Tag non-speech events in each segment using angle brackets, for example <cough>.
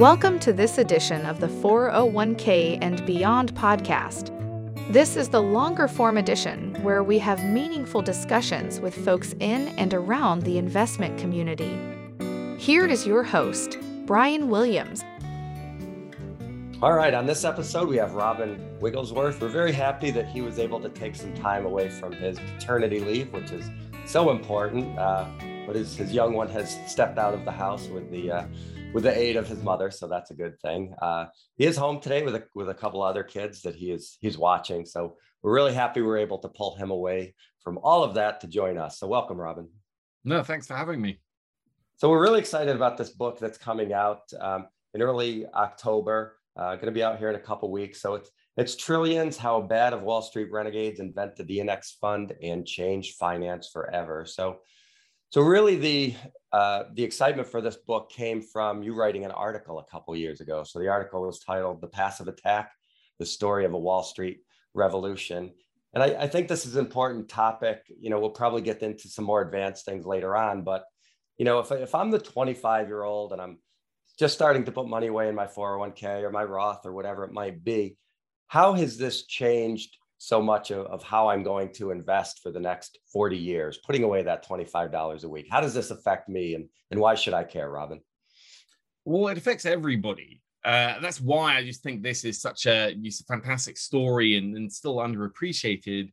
Welcome to this edition of the 401k and Beyond podcast. This is the longer form edition where we have meaningful discussions with folks in and around the investment community. Here is your host, Brian Williams. All right, on this episode, we have Robin Wigglesworth. We're very happy that he was able to take some time away from his paternity leave, which is so important. Uh, but his, his young one has stepped out of the house with the uh, with the aid of his mother, so that's a good thing. Uh, he is home today with a, with a couple other kids that he is he's watching. So we're really happy we're able to pull him away from all of that to join us. So welcome, Robin. No, thanks for having me. So we're really excited about this book that's coming out um, in early October. Uh, going to be out here in a couple weeks. So it's it's Trillions: How a Band of Wall Street Renegades Invented the Index Fund and Changed Finance Forever. So so really, the uh, the excitement for this book came from you writing an article a couple years ago. So the article was titled "The Passive Attack: The Story of a Wall Street Revolution." And I, I think this is an important topic. You know, we'll probably get into some more advanced things later on. But you know, if if I'm the 25 year old and I'm just starting to put money away in my 401k or my Roth or whatever it might be, how has this changed so much of, of how I'm going to invest for the next 40 years, putting away that $25 a week. How does this affect me and, and why should I care, Robin? Well, it affects everybody. Uh, that's why I just think this is such a, a fantastic story and, and still underappreciated.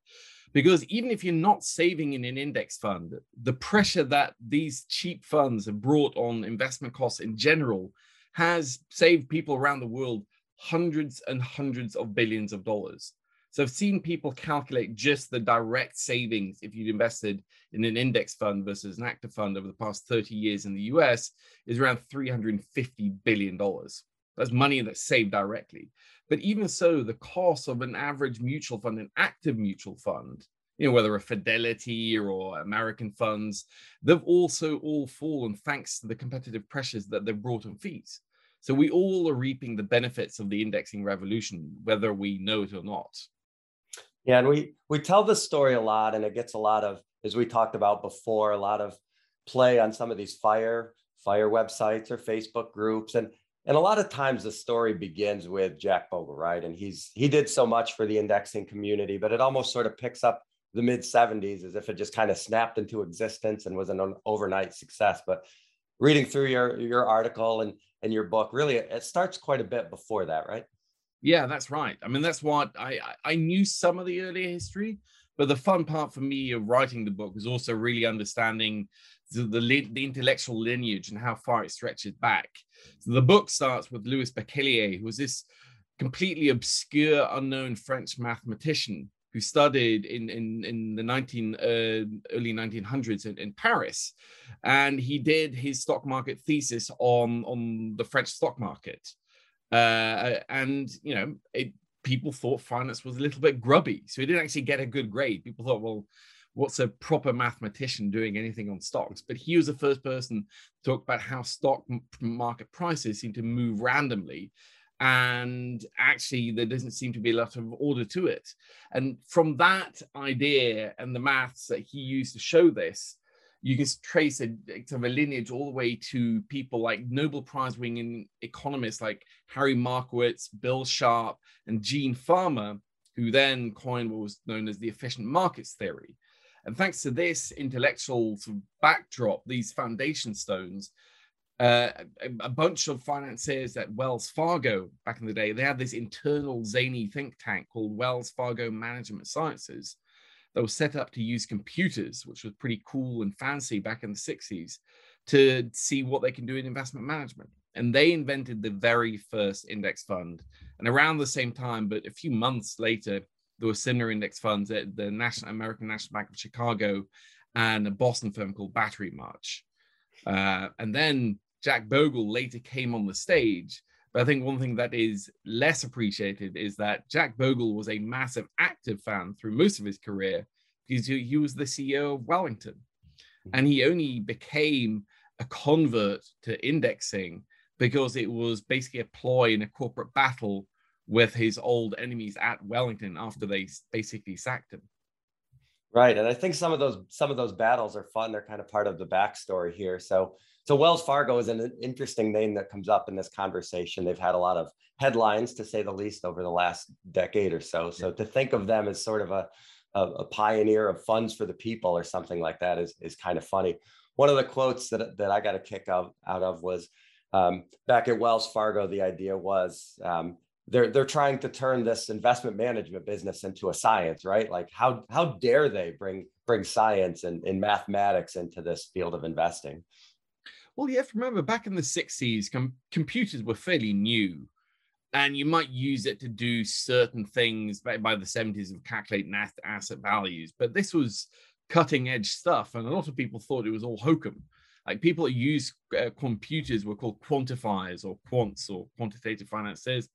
Because even if you're not saving in an index fund, the pressure that these cheap funds have brought on investment costs in general has saved people around the world hundreds and hundreds of billions of dollars. So I've seen people calculate just the direct savings if you'd invested in an index fund versus an active fund over the past 30 years in the US is around $350 billion. That's money that's saved directly. But even so, the cost of an average mutual fund, an active mutual fund, you know, whether a Fidelity or American funds, they've also all fallen thanks to the competitive pressures that they've brought on fees. So we all are reaping the benefits of the indexing revolution, whether we know it or not. Yeah, and we we tell this story a lot, and it gets a lot of, as we talked about before, a lot of play on some of these fire fire websites or Facebook groups, and and a lot of times the story begins with Jack Bogle, right? And he's he did so much for the indexing community, but it almost sort of picks up the mid 70s as if it just kind of snapped into existence and was an overnight success. But reading through your your article and and your book, really it starts quite a bit before that, right? Yeah, that's right. I mean, that's what I I knew some of the earlier history, but the fun part for me of writing the book was also really understanding the, the, the intellectual lineage and how far it stretches back. So the book starts with Louis Bachelier, who was this completely obscure, unknown French mathematician who studied in in, in the 19 uh, early 1900s in, in Paris, and he did his stock market thesis on on the French stock market. Uh, and you know, it, people thought finance was a little bit grubby, so he didn't actually get a good grade. People thought, well, what's a proper mathematician doing anything on stocks? But he was the first person to talk about how stock market prices seem to move randomly. And actually, there doesn't seem to be a lot of order to it. And from that idea and the maths that he used to show this, you can trace a, sort of a lineage all the way to people like Nobel Prize winning economists like Harry Markowitz, Bill Sharpe, and Gene Fama, who then coined what was known as the efficient markets theory. And thanks to this intellectual sort of backdrop, these foundation stones, uh, a, a, bunch of financiers at Wells Fargo back in the day, they had this internal zany think tank called Wells Fargo Management Sciences that was set up to use computers, which was pretty cool and fancy back in the 60s, to see what they can do in investment management. And they invented the very first index fund. And around the same time, but a few months later, there were similar index funds at the National American National Bank of Chicago and a Boston firm called Batterymarch. Uh, and then Jack Bogle later came on the stage but I think one thing that is less appreciated is that Jack Bogle was a massive active fan through most of his career because he was the CEO of Wellington. Hmm. And he only became a convert to indexing because it was basically a ploy in a corporate battle with his old enemies at Wellington after they basically sacked him. Right, and I think some of those some of those battles are fun. They're kind of part of the backstory here. So, so Wells Fargo is an interesting name that comes up in this conversation. They've had a lot of headlines, to say the least, over the last decade or so. So, to think of them as sort of a a, a pioneer of funds for the people or something like that is is kind of funny. One of the quotes that that I got a kick out out of was um, back at Wells Fargo. The idea was um, they're they're trying to turn this investment management business into a science, right? Like how how dare they bring bring science and, and mathematics into this field of investing? Well, you have to remember back in the 60s, com- computers were fairly new. And you might use it to do certain things by, by the 70s of calculating asset values. But this was cutting edge stuff. And a lot of people thought it was all hokum like people that use uh, computers were called quantifiers or quants or quantitative financiers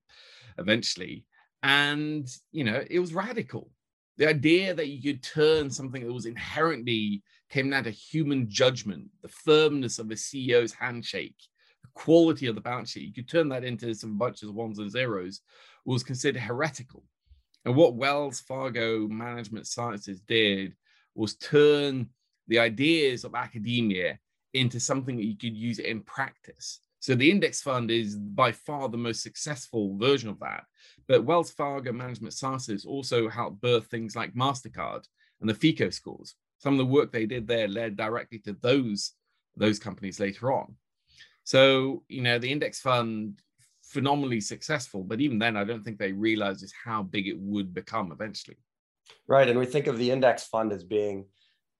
eventually and you know it was radical the idea that you could turn something that was inherently came down to human judgment the firmness of a ceo's handshake quality of the balance sheet you could turn that into some bunches of ones and zeros was considered heretical and what wells fargo management sciences did was turn the ideas of academia into something that you could use in practice. So the index fund is by far the most successful version of that. But Wells Fargo Management Sciences also helped birth things like MasterCard and the FICO scores. Some of the work they did there led directly to those, those companies later on. So, you know, the index fund phenomenally successful, but even then, I don't think they realized just how big it would become eventually. Right. And we think of the index fund as being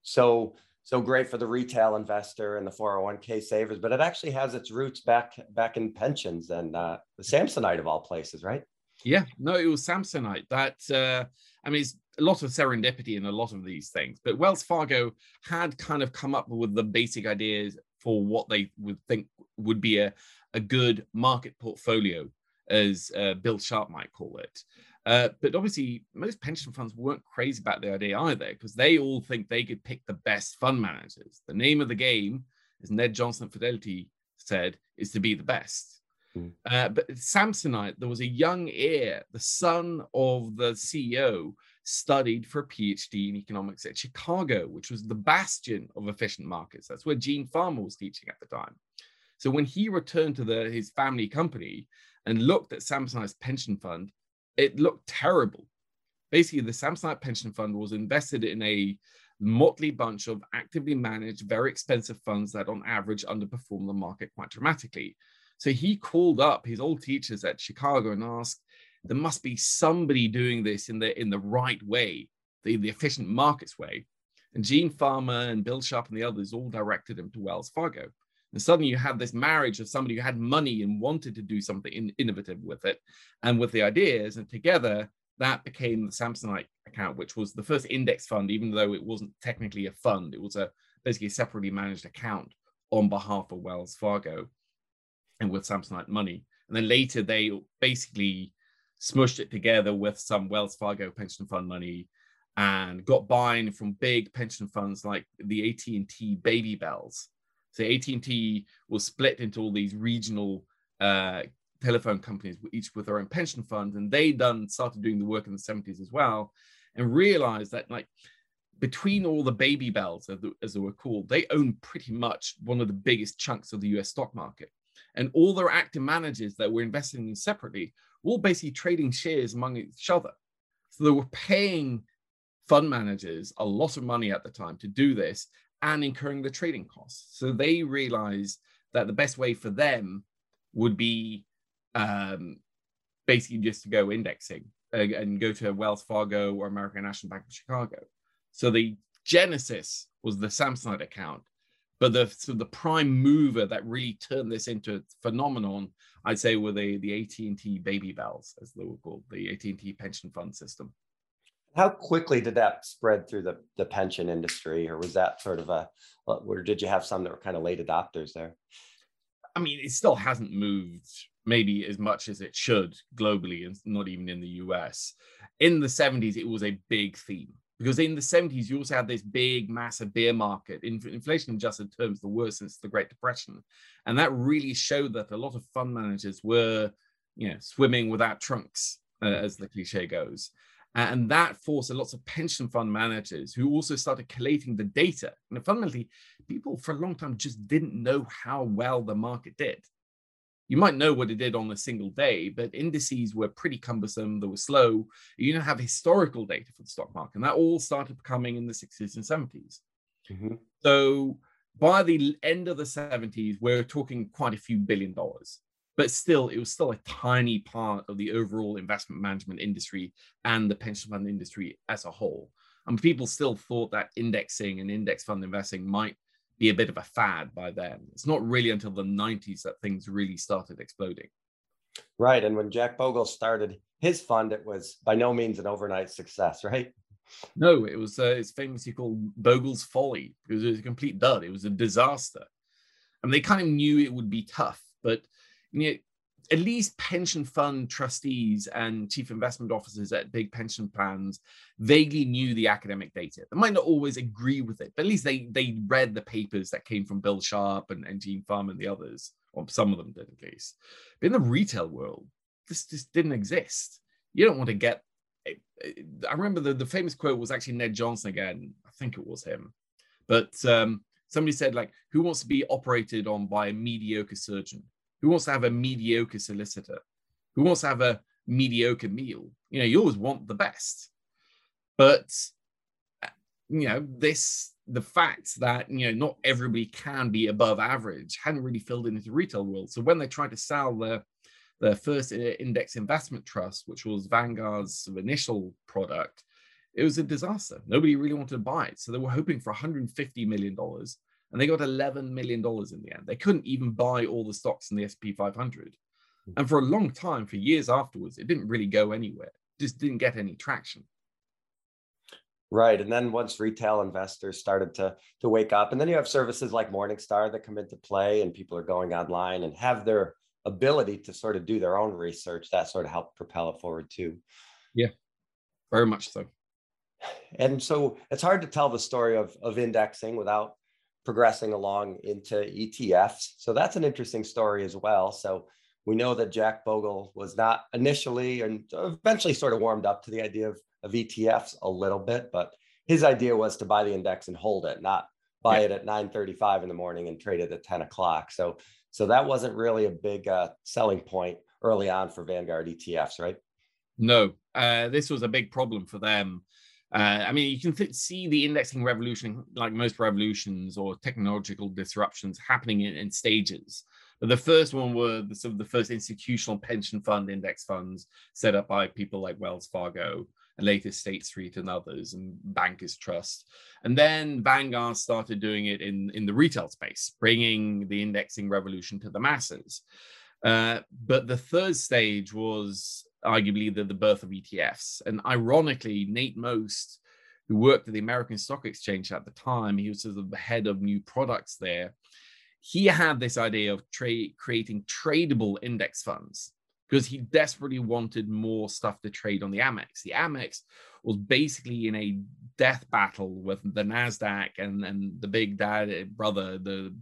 so so great for the retail investor and the 401k savers, but it actually has its roots back back in pensions and uh, the Samsonite of all places, right? Yeah, no, it was Samsonite. That uh, I mean, it's a lot of serendipity in a lot of these things. But Wells Fargo had kind of come up with the basic ideas for what they would think would be a, a good market portfolio, as uh, Bill Sharpe might call it. Uh, but obviously, most pension funds weren't crazy about the idea either because they all think they could pick the best fund managers. The name of the game, as Ned Johnson Fidelity said, is to be the best. Mm. Uh, but Samsonite, there was a young heir, the son of the CEO, studied for a PhD in economics at Chicago, which was the bastion of efficient markets. That's where Gene Fama was teaching at the time. So when he returned to the, his family company and looked at Samsonite's pension fund, it looked terrible. Basically, the Samsonite pension fund was invested in a motley bunch of actively managed, very expensive funds that on average underperform the market quite dramatically. So he called up his old teachers at Chicago and asked, there must be somebody doing this in the in the right way, the, the efficient markets way. And Gene Fama and Bill Sharpe and the others all directed him to Wells Fargo. And suddenly you have this marriage of somebody who had money and wanted to do something in, innovative with it and with the ideas. And together that became the Samsonite account, which was the first index fund, even though it wasn't technically a fund. It was a basically a separately managed account on behalf of Wells Fargo and with Samsonite money. And then later they basically smushed it together with some Wells Fargo pension fund money and got buy-in from big pension funds like the AT&T Baby Bells so AT&T was split into all these regional uh, telephone companies, each with their own pension funds, and they done started doing the work in the 70s as well, and realized that like between all the baby bells, as, they were called, they own pretty much one of the biggest chunks of the US stock market. And all their active managers that were investing in separately all basically trading shares among each other. So they were paying fund managers a lot of money at the time to do this and incurring the trading costs. So they realized that the best way for them would be um, basically just to go indexing uh, and go to Wells Fargo or American National Bank of Chicago. So the genesis was the Samsonite account, but the so the prime mover that really turned this into a phenomenon, I'd say, were the the AT and T baby bells, as they were called, the AT and T pension fund system. How quickly did that spread through the, the pension industry, or was that sort of a, or did you have some that were kind of late adopters there? I mean, it still hasn't moved maybe as much as it should globally, and not even in the US. In the 70s, it was a big theme because in the 70s, you also had this big, massive bear market. In inflation adjusted terms, the worst since the Great Depression. And that really showed that a lot of fund managers were, you know, swimming without trunks, uh, as the cliche goes. And that forced lots of pension fund managers who also started collating the data. And fundamentally, people for a long time just didn't know how well the market did. You might know what it did on a single day, but indices were pretty cumbersome, they were slow. You don't have historical data for the stock market. And that all started coming in the 60s and 70s. Mm-hmm. So by the end of the 70s, we're talking quite a few billion dollars but still it was still a tiny part of the overall investment management industry and the pension fund industry as a whole and people still thought that indexing and index fund investing might be a bit of a fad by then. It's not really until the 90s that things really started exploding. Right and when jack bogle started his fund it was by no means an overnight success right? No it was uh, it's famously called bogle's folly. Because it was a complete dud. It was a disaster. I mean, they kind of knew it would be tough but you know, at least pension fund trustees and chief investment officers at big pension plans vaguely knew the academic data. They might not always agree with it, but at least they they read the papers that came from Bill Sharpe and, and Gene Fama and the others, or some of them did at least. But in the retail world, this just didn't exist. You don't want to get. I remember the, the famous quote was actually Ned Johnson again. I think it was him, but um, somebody said like, "Who wants to be operated on by a mediocre surgeon?" Who wants to have a mediocre solicitor? Who wants to have a mediocre meal? You know, you always want the best. But, you know, this, the fact that, you know, not everybody can be above average hadn't really filled into the retail world. So when they tried to sell their, the first uh, index investment trust, which was Vanguard's initial product, it was a disaster. Nobody really wanted to buy it. So they were hoping for $150 million and they got $11 million in the end. They couldn't even buy all the stocks in the S&P 500. Hmm. And for a long time, for years afterwards, it didn't really go anywhere, just didn't get any traction. Right. And then once retail investors started to, to wake up, and then you have services like Morningstar that come into play, and people are going online and have their ability to sort of do their own research, that sort of helped propel it forward too. Yeah, very much so. And so it's hard to tell the story of, of indexing without progressing along into ETFs. So that's an interesting story as well. So we know that Jack Bogle was not initially and eventually sort of warmed up to the idea of, of ETFs a little bit, but his idea was to buy the index and hold it, not buy yeah. it at 9:35 in the morning and trade it at 10 o'clock. So so that wasn't really a big uh, selling point early on for Vanguard ETFs, right? No, uh, this was a big problem for them. Uh, I mean, you can th- see the indexing revolution, like most revolutions or technological disruptions, happening in, in stages. But the first one were the, sort of the first institutional pension fund index funds set up by people like Wells Fargo and later State Street and others and Bankers Trust. And then Vanguard started doing it in, in the retail space, bringing the indexing revolution to the masses. Uh, but the third stage was arguably the, the birth of ETFs. And ironically, Nate Most, who worked at the American Stock Exchange at the time, he was sort of the head of new products there. He had this idea of tra- creating tradable index funds because he desperately wanted more stuff to trade on the Amex. The Amex was basically in a death battle with the Nasdaq and, and the big dad brother, the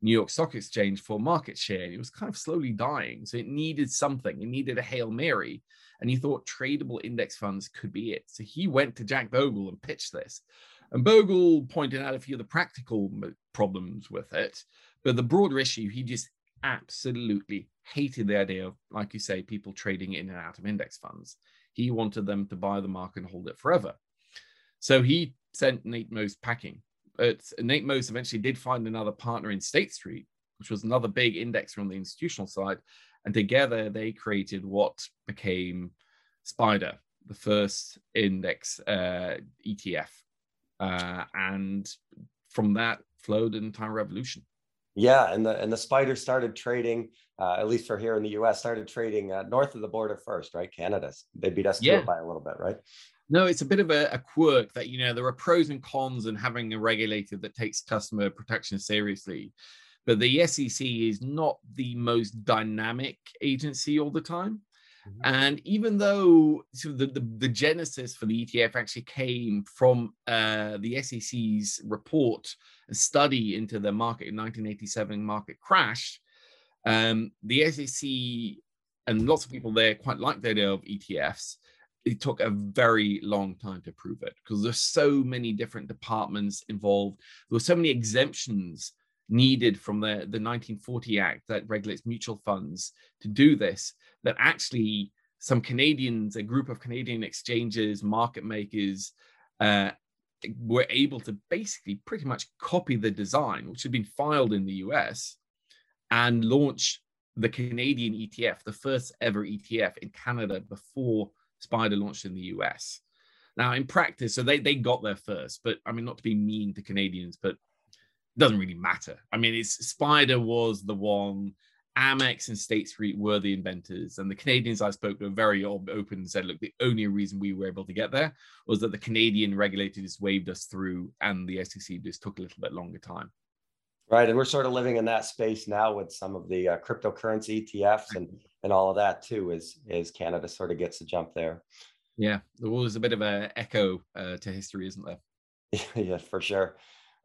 New York Stock Exchange for market share. And It was kind of slowly dying. So it needed something. It needed a Hail Mary. And he thought tradable index funds could be it. So he went to Jack Bogle and pitched this. And Bogle pointed out a few of the practical problems with it. But the broader issue, he just absolutely hated the idea of, like you say, people trading in and out of index funds. He wanted them to buy the market and hold it forever. So he sent Nate Most packing but Nate Most eventually did find another partner in State Street, which was another big indexer on the institutional side. And together they created what became Spider, the first index uh, ETF. Uh, and from that flowed an entire revolution. Yeah, and the and the spider started trading, uh, at least for here in the U.S., started trading uh, north of the border first, right? Canada, they beat us yeah. by a little bit, right? No, it's a bit of a, a, quirk that you know there are pros and cons in having a regulator that takes customer protection seriously. But the SEC is not the most dynamic agency all the time. Mm-hmm. And even though of the, the, the, genesis for the ETF actually came from uh, the SEC's report and study into the market in 1987 market crash, um, the SEC and lots of people there quite like the idea of ETFs it took a very long time to prove it because there's so many different departments involved. There were so many exemptions needed from the, the 1940 Act that regulates mutual funds to do this that actually some Canadians, a group of Canadian exchanges, market makers, uh, were able to basically pretty much copy the design, which had been filed in the US, and launch the Canadian ETF, the first ever ETF in Canada before Spider launched in the US. Now, in practice, so they, they got there first, but I mean, not to be mean to Canadians, but it doesn't really matter. I mean, it's Spider was the one Amex and State Street were the inventors, and the Canadians I spoke to were very open and said, "Look, the only reason we were able to get there was that the Canadian regulators waved us through, and the SEC just took a little bit longer time." Right, and we're sort of living in that space now with some of the uh, cryptocurrency ETFs and and all of that too. Is is Canada sort of gets a jump there? Yeah, there was a bit of an echo uh, to history, isn't there? <laughs> yeah, for sure.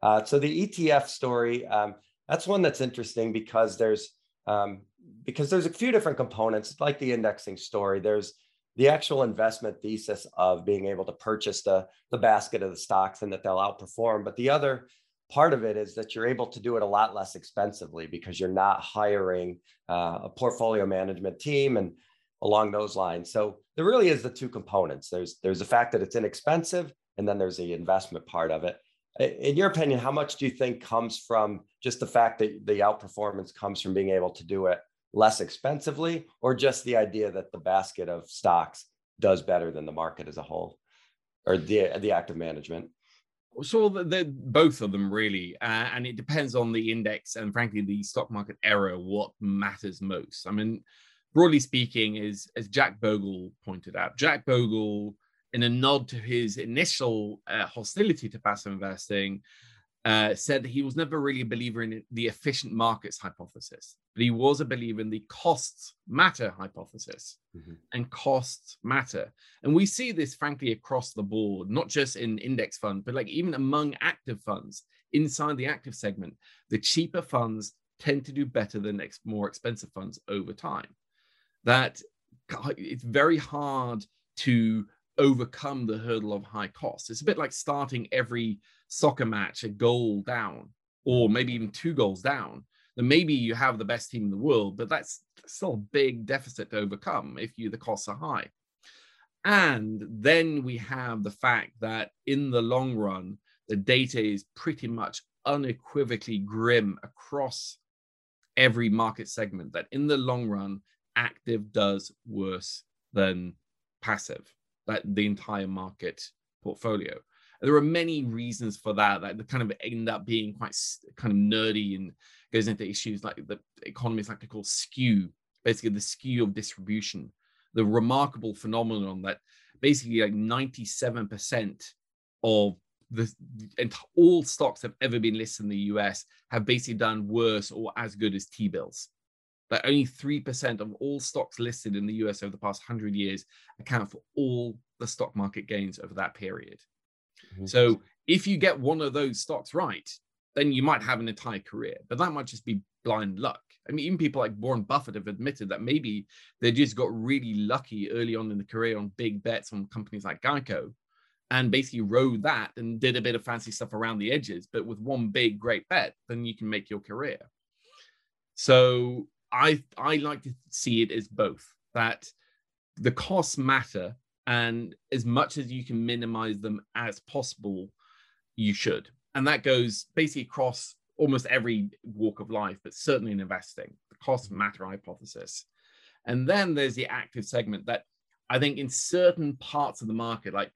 Uh, so the ETF story, um, that's one that's interesting because there's um, because there's a few different components, like the indexing story. There's the actual investment thesis of being able to purchase the, the basket of the stocks and that they'll outperform. But the other part of it is that you're able to do it a lot less expensively because you're not hiring uh, a portfolio management team and along those lines. So there really is the two components. There's there's the fact that it's inexpensive, and then there's the investment part of it in your opinion, how much do you think comes from just the fact that the outperformance comes from being able to do it less expensively, or just the idea that the basket of stocks does better than the market as a whole, or the the active management? So the, both of them really, uh, and it depends on the index and frankly the stock market era what matters most. I mean, broadly speaking, is as Jack Bogle pointed out, Jack Bogle in a nod to his initial uh, hostility to passive investing, uh, said that he was never really a believer in the efficient markets hypothesis, but he was a believer in the costs matter hypothesis. Mm-hmm. And costs matter. And we see this, frankly, across the board, not just in index funds, but like even among active funds inside the active segment. The cheaper funds tend to do better than ex- more expensive funds over time. That it's very hard to overcome the hurdle of high costs. It's a bit like starting every soccer match a goal down, or maybe even two goals down. Then maybe you have the best team in the world, but that's still a big deficit to overcome if you the costs are high. And then we have the fact that in the long run, the data is pretty much unequivocally grim across every market segment that in the long run, active does worse than passive like the entire market portfolio. There are many reasons for that. That kind of end up being quite kind of nerdy and goes into issues like the economists like to call skew, basically the skew of distribution, the remarkable phenomenon that basically like 97% of the all stocks have ever been listed in the US have basically done worse or as good as T-bills that only 3% of all stocks listed in the US over the past 100 years account for all the stock market gains over that period. Mm-hmm. So if you get one of those stocks right, then you might have an entire career, but that might just be blind luck. I mean, even people like Warren Buffett have admitted that maybe they just got really lucky early on in the career on big bets on companies like Geico and basically rode that and did a bit of fancy stuff around the edges. But with one big great bet, then you can make your career. So I I like to see it as both that the costs matter, and as much as you can minimize them as possible, you should. And that goes basically across almost every walk of life, but certainly in investing, the cost matter hypothesis. And then there's the active segment that I think in certain parts of the market, like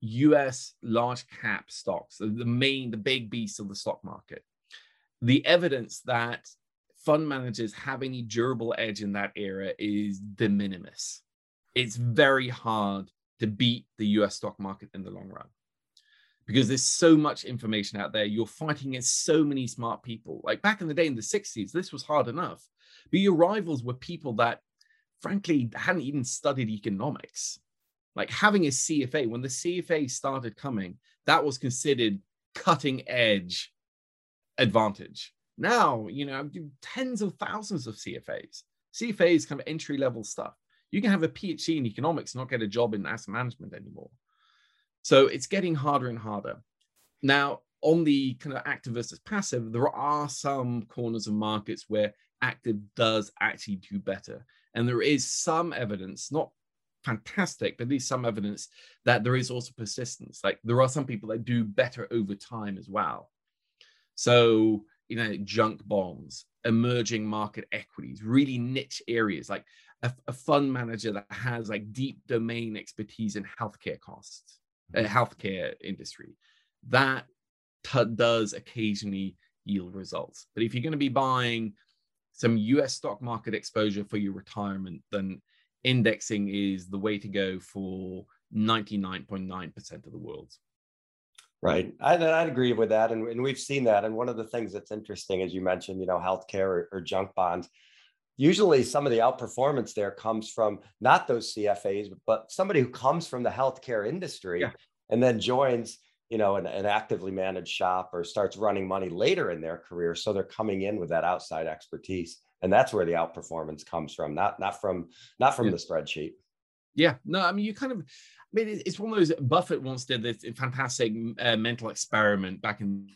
US large cap stocks, the main, the big beast of the stock market, the evidence that fund managers have any durable edge in that era is de minimis. It's very hard to beat the US stock market in the long run because there's so much information out there. You're fighting against so many smart people. Like back in the day in the 60s, this was hard enough. But your rivals were people that, frankly, hadn't even studied economics. Like having a CFA, when the CFA started coming, that was considered cutting edge advantage. Now, you know, I do tens of thousands of CFAs. CFA is kind of entry level stuff. You can have a PhD in economics and not get a job in asset management anymore. So it's getting harder and harder. Now, on the kind of active versus passive, there are some corners of markets where active does actually do better. And there is some evidence, not fantastic, but at least some evidence that there is also persistence. Like there are some people that do better over time as well. So, you know, junk bonds, emerging market equities, really niche areas, like a, a fund manager that has like deep domain expertise in healthcare costs, uh, mm-hmm. healthcare industry. That t- does occasionally yield results. But if you're going to be buying some US stock market exposure for your retirement, then indexing is the way to go for 99.9% of the world. Right. I'd, I'd agree with that. And, and, we've seen that. And one of the things that's interesting, as you mentioned, you know, healthcare or, or junk bonds, usually some of the outperformance there comes from not those CFAs, but somebody who comes from the healthcare industry yeah. and then joins, you know, an, an, actively managed shop or starts running money later in their career. So they're coming in with that outside expertise. And that's where the outperformance comes from, not not from not from yeah. the spreadsheet. Yeah, no, I mean you kind of I mean, it's one of those. Buffett once did this fantastic uh, mental experiment back in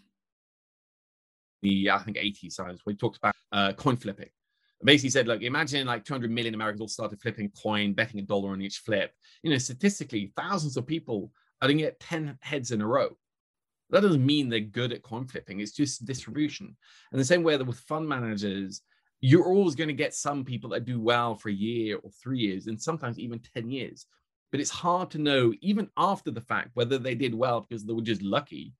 the I think 80s times where he talked about uh, coin flipping. Basically said, look, imagine like 200 million Americans all started flipping coin, betting a dollar on each flip. You know, statistically, thousands of people are going to get 10 heads in a row. That doesn't mean they're good at coin flipping. It's just distribution. And the same way that with fund managers, you're always going to get some people that do well for a year or three years, and sometimes even 10 years but it's hard to know even after the fact whether they did well because they were just lucky.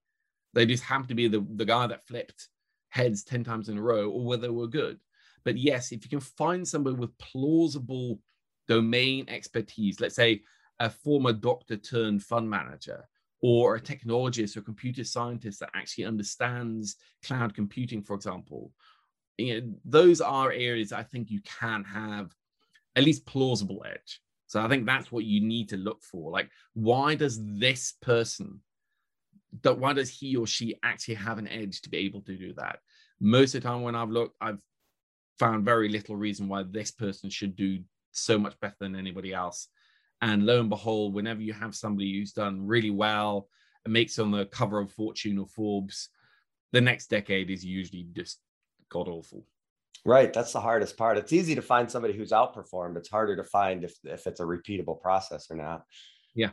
They just happened to be the, the guy that flipped heads 10 times in a row or whether they were good. But yes if you can find somebody with plausible domain expertise let's say a former doctor turned fund manager or a technologist or computer scientist that actually understands cloud computing for example you know, those are areas i think you can have at least plausible edge so I think that's what you need to look for. Like, why does this person, that why does he or she actually have an edge to be able to do that? Most of the time when I've looked, I've found very little reason why this person should do so much better than anybody else. And lo and behold, whenever you have somebody who's done really well and makes on the cover of Fortune or Forbes, the next decade is usually just god awful. Right. That's the hardest part. It's easy to find somebody who's outperformed. It's harder to find if, if it's a repeatable process or not. Yeah.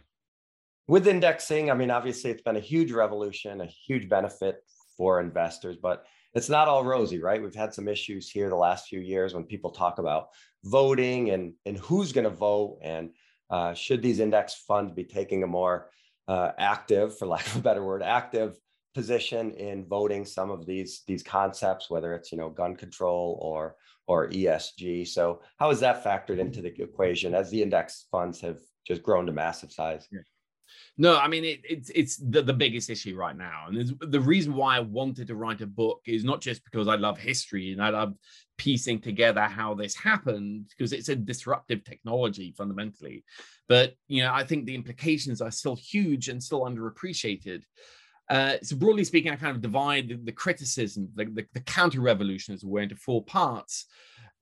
With indexing, I mean, obviously it's been a huge revolution, a huge benefit for investors, but it's not all rosy, right? We've had some issues here the last few years when people talk about voting and, and who's going to vote and uh, should these index funds be taking a more uh, active, for lack of a better word, active position in voting some of these these concepts, whether it's you know gun control or or ESG. So how is that factored into the equation as the index funds have just grown to massive size? Yeah. No, I mean it, it's it's the, the biggest issue right now, and the reason why I wanted to write a book is not just because I love history and I love piecing together how this happened because it's a disruptive technology fundamentally, but you know I think the implications are still huge and still underappreciated. Uh, so broadly speaking, I kind of divide the, the criticism, the, the, the counter revolution, as it were, into four parts,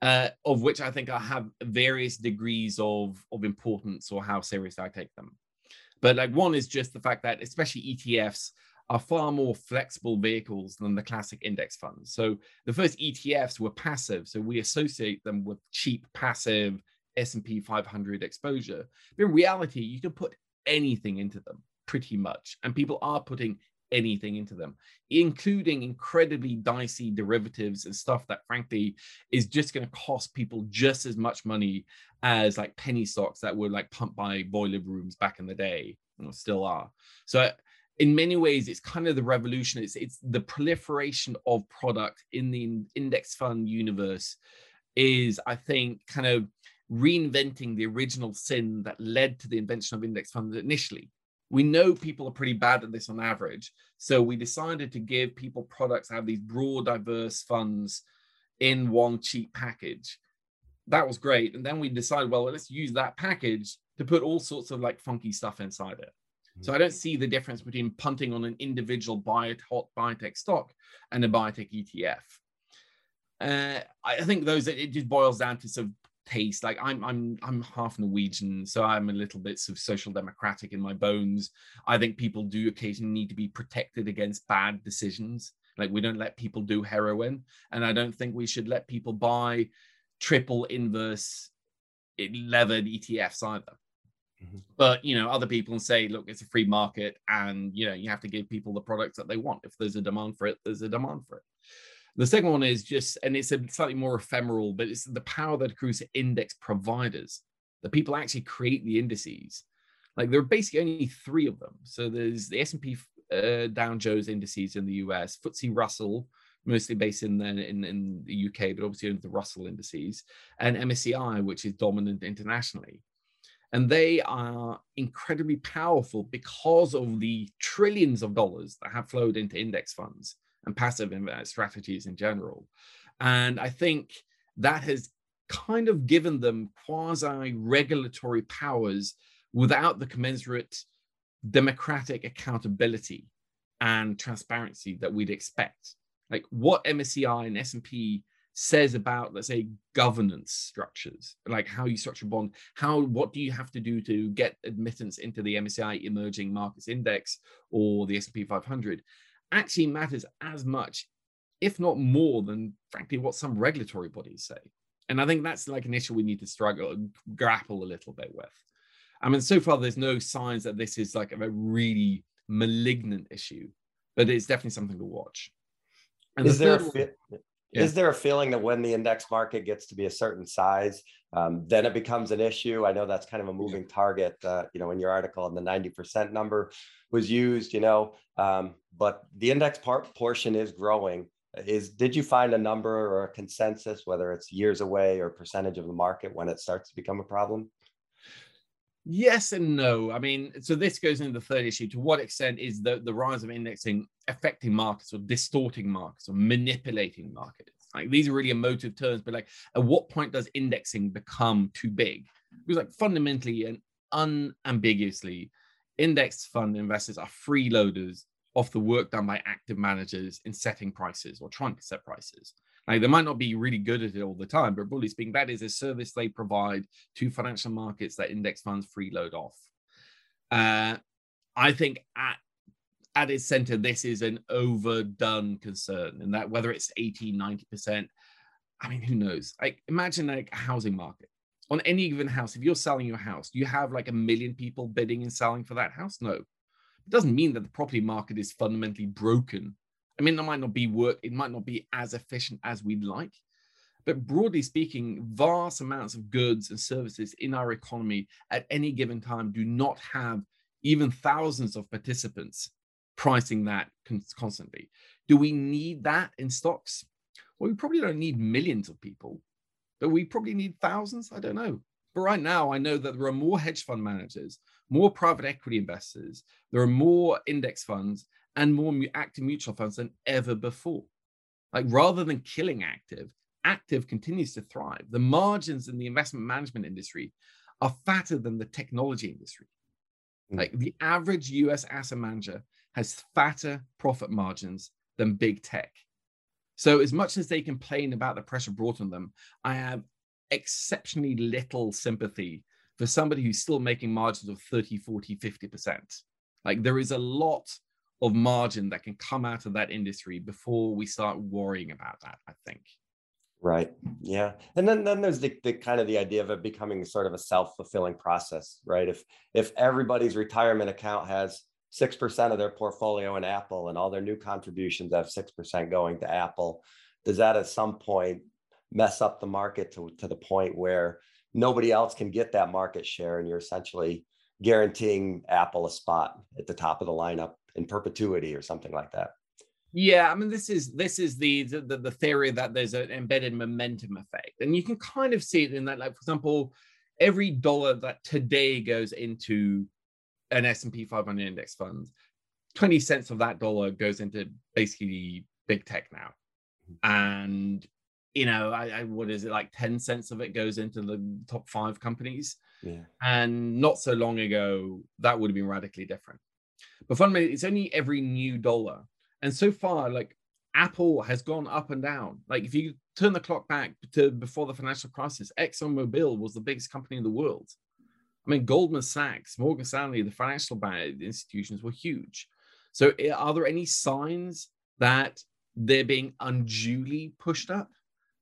uh, of which I think I have various degrees of, of importance or how serious I take them. But like one is just the fact that especially ETFs are far more flexible vehicles than the classic index funds. So the first ETFs were passive, so we associate them with cheap passive S&P 500 exposure. But in reality, you can put anything into them pretty much, and people are putting anything into them, including incredibly dicey derivatives and stuff that, frankly, is just going to cost people just as much money as like penny stocks that were like pumped by boiler rooms back in the day, and still are. So, in many ways, it's kind of the revolution. It's it's the proliferation of product in the index fund universe is, I think, kind of reinventing the original sin that led to the invention of index funds initially we know people are pretty bad at this on average. So we decided to give people products that have these broad, diverse funds in one cheap package. That was great. And then we decided, well, let's use that package to put all sorts of like funky stuff inside it. So I don't see the difference between punting on an individual biot, hot biotech stock and a biotech ETF. Uh, I think those it just boils down to sort of taste. Like I'm I'm I'm half Norwegian, so I'm a little bit sort of social democratic in my bones. I think people do occasionally need to be protected against bad decisions. Like we don't let people do heroin, and I don't think we should let people buy triple inverse levered ETFs either. Mm-hmm. But you know, other people say, look, it's a free market, and you know, you have to give people the products that they want. If there's a demand for it, there's a demand for it. The second one is just, and it's a slightly more ephemeral, but it's the power that accrues to index providers. The people actually create the indices. Like there are basically only three of them. So there's the S&P uh, Dow Jones indices in the US, FTSE Russell, mostly based in the, in, in the UK, but obviously under the Russell indices, and MSCI, which is dominant internationally. And they are incredibly powerful because of the trillions of dollars that have flowed into index funds and passive uh, strategies in general. And I think that has kind of given them quasi regulatory powers without the commensurate democratic accountability and transparency that we'd expect. Like what MSCI and S&P says about let's say governance structures like how you structure a bond how what do you have to do to get admittance into the msci emerging markets index or the s&p 500 actually matters as much, if not more, than frankly what some regulatory bodies say. And I think that's like an issue we need to struggle and grapple a little bit with. I mean, so far there's no signs that this is like a really malignant issue, but it's definitely something to watch. And is the there a fi- yeah. is there a feeling that when the index market gets to be a certain size, um, then it becomes an issue? I know that's kind of a moving yeah. target. Uh, you know, in your article, and the ninety percent number was used. You know, um, but the index part portion is growing. Is did you find a number or a consensus, whether it's years away or percentage of the market, when it starts to become a problem? Yes and no. I mean, so this goes into the third issue. To what extent is the, the rise of indexing affecting markets or distorting markets or manipulating markets? Like these are really emotive terms, but like at what point does indexing become too big? Because like fundamentally and unambiguously, index fund investors are freeloaders of the work done by active managers in setting prices or trying to set prices. They might not be really good at it all the time, but broadly speaking, that is a service they provide to financial markets that index funds freeload off. Uh, I think at at its center, this is an overdone concern, and that whether it's 80, 90%, I mean, who knows? Like, imagine like a housing market. On any given house, if you're selling your house, do you have like a million people bidding and selling for that house? No. It doesn't mean that the property market is fundamentally broken. I mean, it might not be work, it might not be as efficient as we'd like. But broadly speaking, vast amounts of goods and services in our economy at any given time do not have even thousands of participants pricing that constantly. Do we need that in stocks? Well, we probably don't need millions of people, but we probably need thousands. I don't know. But right now, I know that there are more hedge fund managers, more private equity investors, there are more index funds, and more active mutual funds than ever before. Like rather than killing active, active continues to thrive. The margins in the investment management industry are fatter than the technology industry. Mm. Like the average US asset manager has fatter profit margins than big tech. So, as much as they complain about the pressure brought on them, I have exceptionally little sympathy for somebody who's still making margins of 30, 40, 50%. Like there is a lot of margin that can come out of that industry before we start worrying about that, I think. Right. Yeah. And then, then there's the, the kind of the idea of it becoming sort of a self-fulfilling process, right? If if everybody's retirement account has six percent of their portfolio in Apple and all their new contributions have six percent going to Apple, does that at some point mess up the market to, to the point where nobody else can get that market share and you're essentially guaranteeing Apple a spot at the top of the lineup in perpetuity or something like that. Yeah, I mean, this is this is the the, the theory that there's an embedded momentum effect, and you can kind of see it in that, like for example, every dollar that today goes into an S and P 500 index fund, twenty cents of that dollar goes into basically big tech now, mm-hmm. and you know, I, I, what is it like 10 cents of it goes into the top five companies. Yeah. And not so long ago, that would have been radically different. But fundamentally, it's only every new dollar. And so far, like Apple has gone up and down. Like if you turn the clock back to before the financial crisis, ExxonMobil was the biggest company in the world. I mean, Goldman Sachs, Morgan Stanley, the financial institutions were huge. So, eh, are there any signs that they're being unduly pushed up?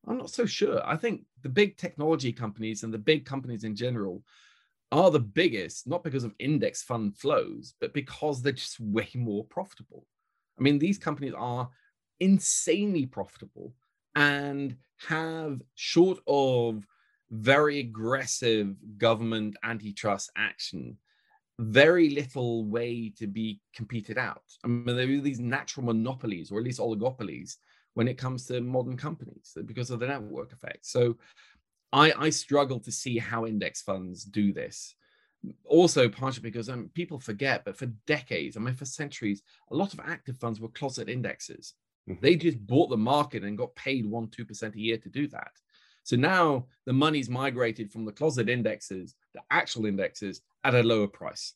I'm not so sure. I think the big technology companies and the big companies in general are the biggest, not because of index fund flows, but because they're just way more profitable. I mean, these companies are insanely profitable and have, short of very aggressive government antitrust action, very little way to be competed out. I mean, there are these natural monopolies, or at least oligopolies, when it comes to modern companies because of the network effect. So I, I struggle to see how index funds do this. Also, partially because um, people forget, but for decades, I mean, for centuries, a lot of active funds were closet indexes. Mm-hmm. They just bought the market and got paid one, 2% a year to do that. So now the money's migrated from the closet indexes to actual indexes at a lower price.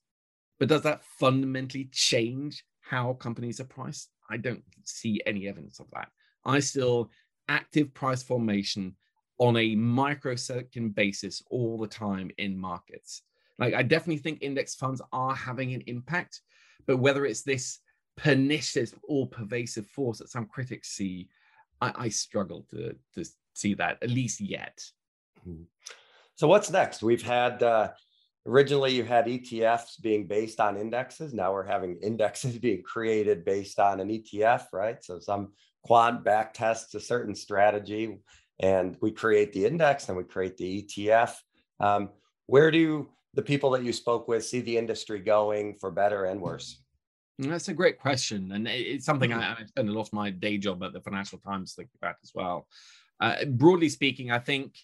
But does that fundamentally change how companies are priced? I don't see any evidence of that. I still active price formation on a microsecond basis all the time in markets. Like I definitely think index funds are having an impact, but whether it's this pernicious or pervasive force that some critics see, I, I struggle to, to see that at least yet. Hmm. So what's next? We've had uh, originally you had ETFs being based on indexes. Now we're having indexes <laughs> being created based on an ETF, right? So some quant back tests a certain strategy, and we create the index and we create the ETF. Um, where do the people that you spoke with see the industry going for better and worse? That's a great question, and it's something mm-hmm. I, I spend a lot of my day job at the Financial Times thinking about as well. Uh, broadly speaking, I think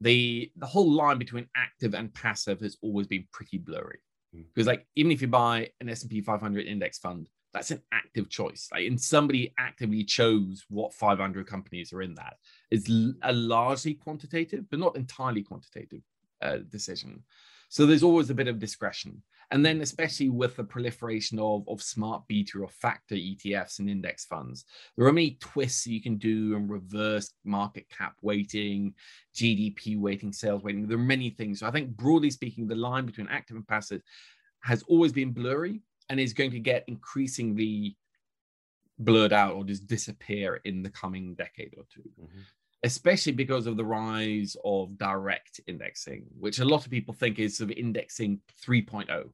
the the whole line between active and passive has always been pretty blurry. Mm. Because like even if you buy an S&P 500 index fund, that's an active choice. Like, and somebody actively chose what 500 companies are in that. It's a largely quantitative, but not entirely quantitative uh, decision. So there's always a bit of discretion. And then, especially with the proliferation of, of smart beta or factor ETFs and index funds, there are many twists you can do and reverse market cap weighting, GDP weighting, sales weighting. There are many things. So I think, broadly speaking, the line between active and passive has always been blurry and is going to get increasingly blurred out or just disappear in the coming decade or 2 mm-hmm especially because of the rise of direct indexing, which a lot of people think is sort of indexing 3.0.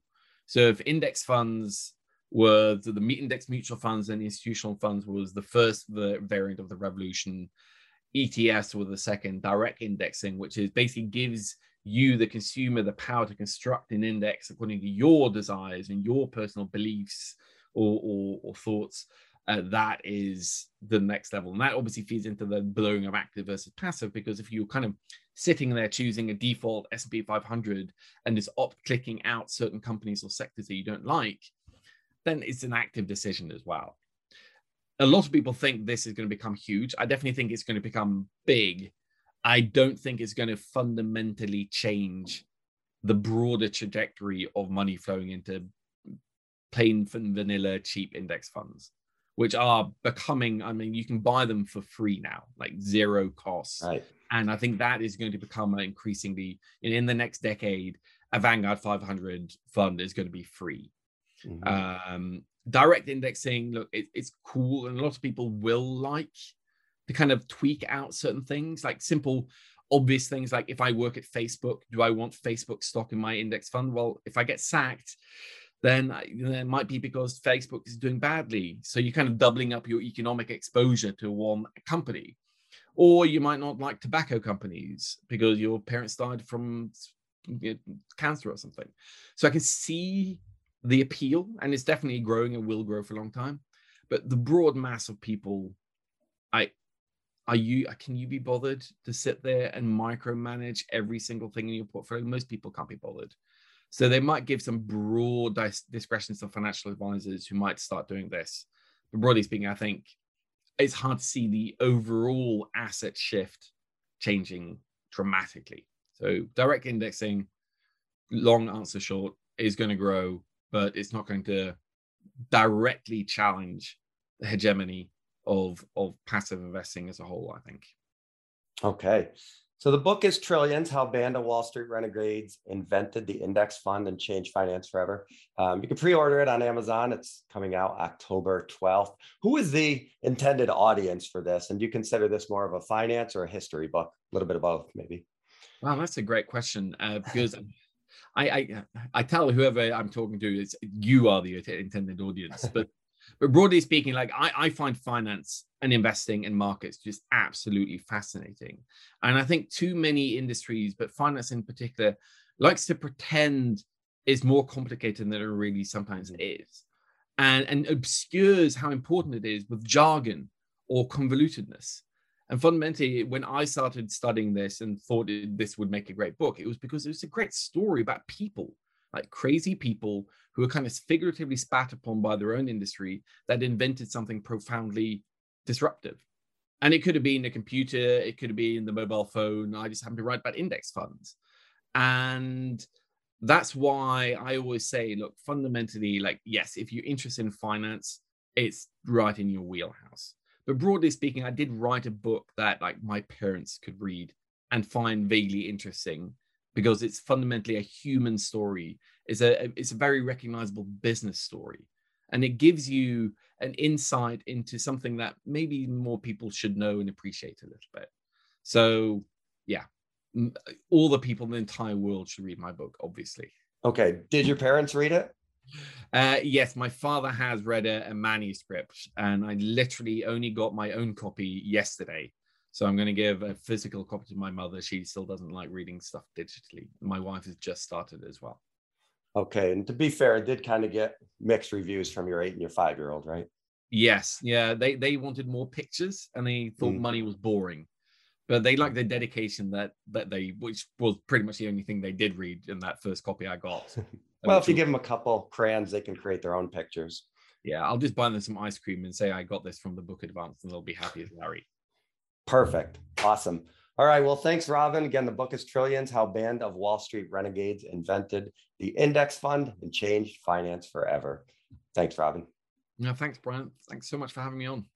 So if index funds were the, the index mutual funds and institutional funds was the first variant of the revolution, ETFs were the second, direct indexing, which is basically gives you, the consumer, the power to construct an index according to your desires and your personal beliefs or, or, or thoughts uh, that is the next level. And that obviously feeds into the blowing of active versus passive, because if you're kind of sitting there choosing a default S&P 500 and just opt clicking out certain companies or sectors that you don't like, then it's an active decision as well. A lot of people think this is going to become huge. I definitely think it's going to become big. I don't think it's going to fundamentally change the broader trajectory of money flowing into plain vanilla cheap index funds which are becoming, I mean, you can buy them for free now, like zero cost. Right. And I think that is going to become increasingly in, in the next decade, a Vanguard 500 fund is going to be free. Mm-hmm. Um, direct indexing, look, it, it's cool, and a lot of people will like to kind of tweak out certain things, like simple, obvious things, like if I work at Facebook, do I want Facebook stock in my index fund? Well, if I get sacked, then uh, it might be because Facebook is doing badly. So you're kind of doubling up your economic exposure to one company. Or you might not like tobacco companies because your parents died from cancer or something. So I can see the appeal, and it's definitely growing and will grow for a long time. But the broad mass of people, I are you uh, can you be bothered to sit there and micromanage every single thing in your portfolio? Most people can't be bothered. So they might give some broad discretion to financial advisors who might start doing this. But broadly speaking, I think it's hard to see the overall asset shift changing dramatically. So direct indexing, long answer short, is going to grow, but it's not going to directly challenge the hegemony of of passive investing as a whole. I think. Okay. So the book is Trillions How Band of Wall Street Renegades Invented the Index Fund and Changed Finance Forever. Um, you can pre order it on Amazon. It's coming out October 12th. Who is the intended audience for this? And do you consider this more of a finance or a history book? A little bit of both, maybe. Well, that's a great question uh, because I, I I tell whoever I'm talking to is you are the intended audience, but but broadly speaking, like I, I find finance and investing in markets just absolutely fascinating. And I think too many industries, but finance in particular, likes to pretend is more complicated than it really sometimes is. And, and obscures how important it is with jargon or convolutedness. And fundamentally, when I started studying this and thought it, this would make a great book, it was because it was a great story about people, like crazy people who were kind of figuratively spat upon by their own industry that invented something profoundly disruptive. And it could have been a computer, it could have been the mobile phone. I just happened to write about index funds. And that's why I always say, look, fundamentally, like, yes, if you're interested in finance, it's right in your wheelhouse. But broadly speaking, I did write a book that like my parents could read and find vaguely interesting because it's fundamentally a human story. It's a it's a very recognizable business story, and it gives you an insight into something that maybe more people should know and appreciate a little bit. So, yeah, all the people in the entire world should read my book. Obviously. Okay. Did your parents read it? Uh, yes, my father has read a, a, manuscript, and I literally only got my own copy yesterday. So I'm going to give a physical copy to my mother. She still doesn't like reading stuff digitally. My wife has just started as well. Okay, and to be fair, it did kind of get mixed reviews from your eight and your five year old, right? Yes, yeah. They they wanted more pictures, and they thought mm. money was boring, but they liked the dedication that that they, which was pretty much the only thing they did read in that first copy I got. <laughs> well, if you give them a couple crayons, they can create their own pictures. Yeah, I'll just buy them some ice cream and say I got this from the book advance, and they'll be happy as Larry. Perfect. Awesome. All right. Well, thanks, Robin. Again, the book is Trillions How Band of Wall Street Renegades Invented the Index Fund and Changed Finance Forever. Thanks, Robin. No, thanks, Brian. Thanks so much for having me on.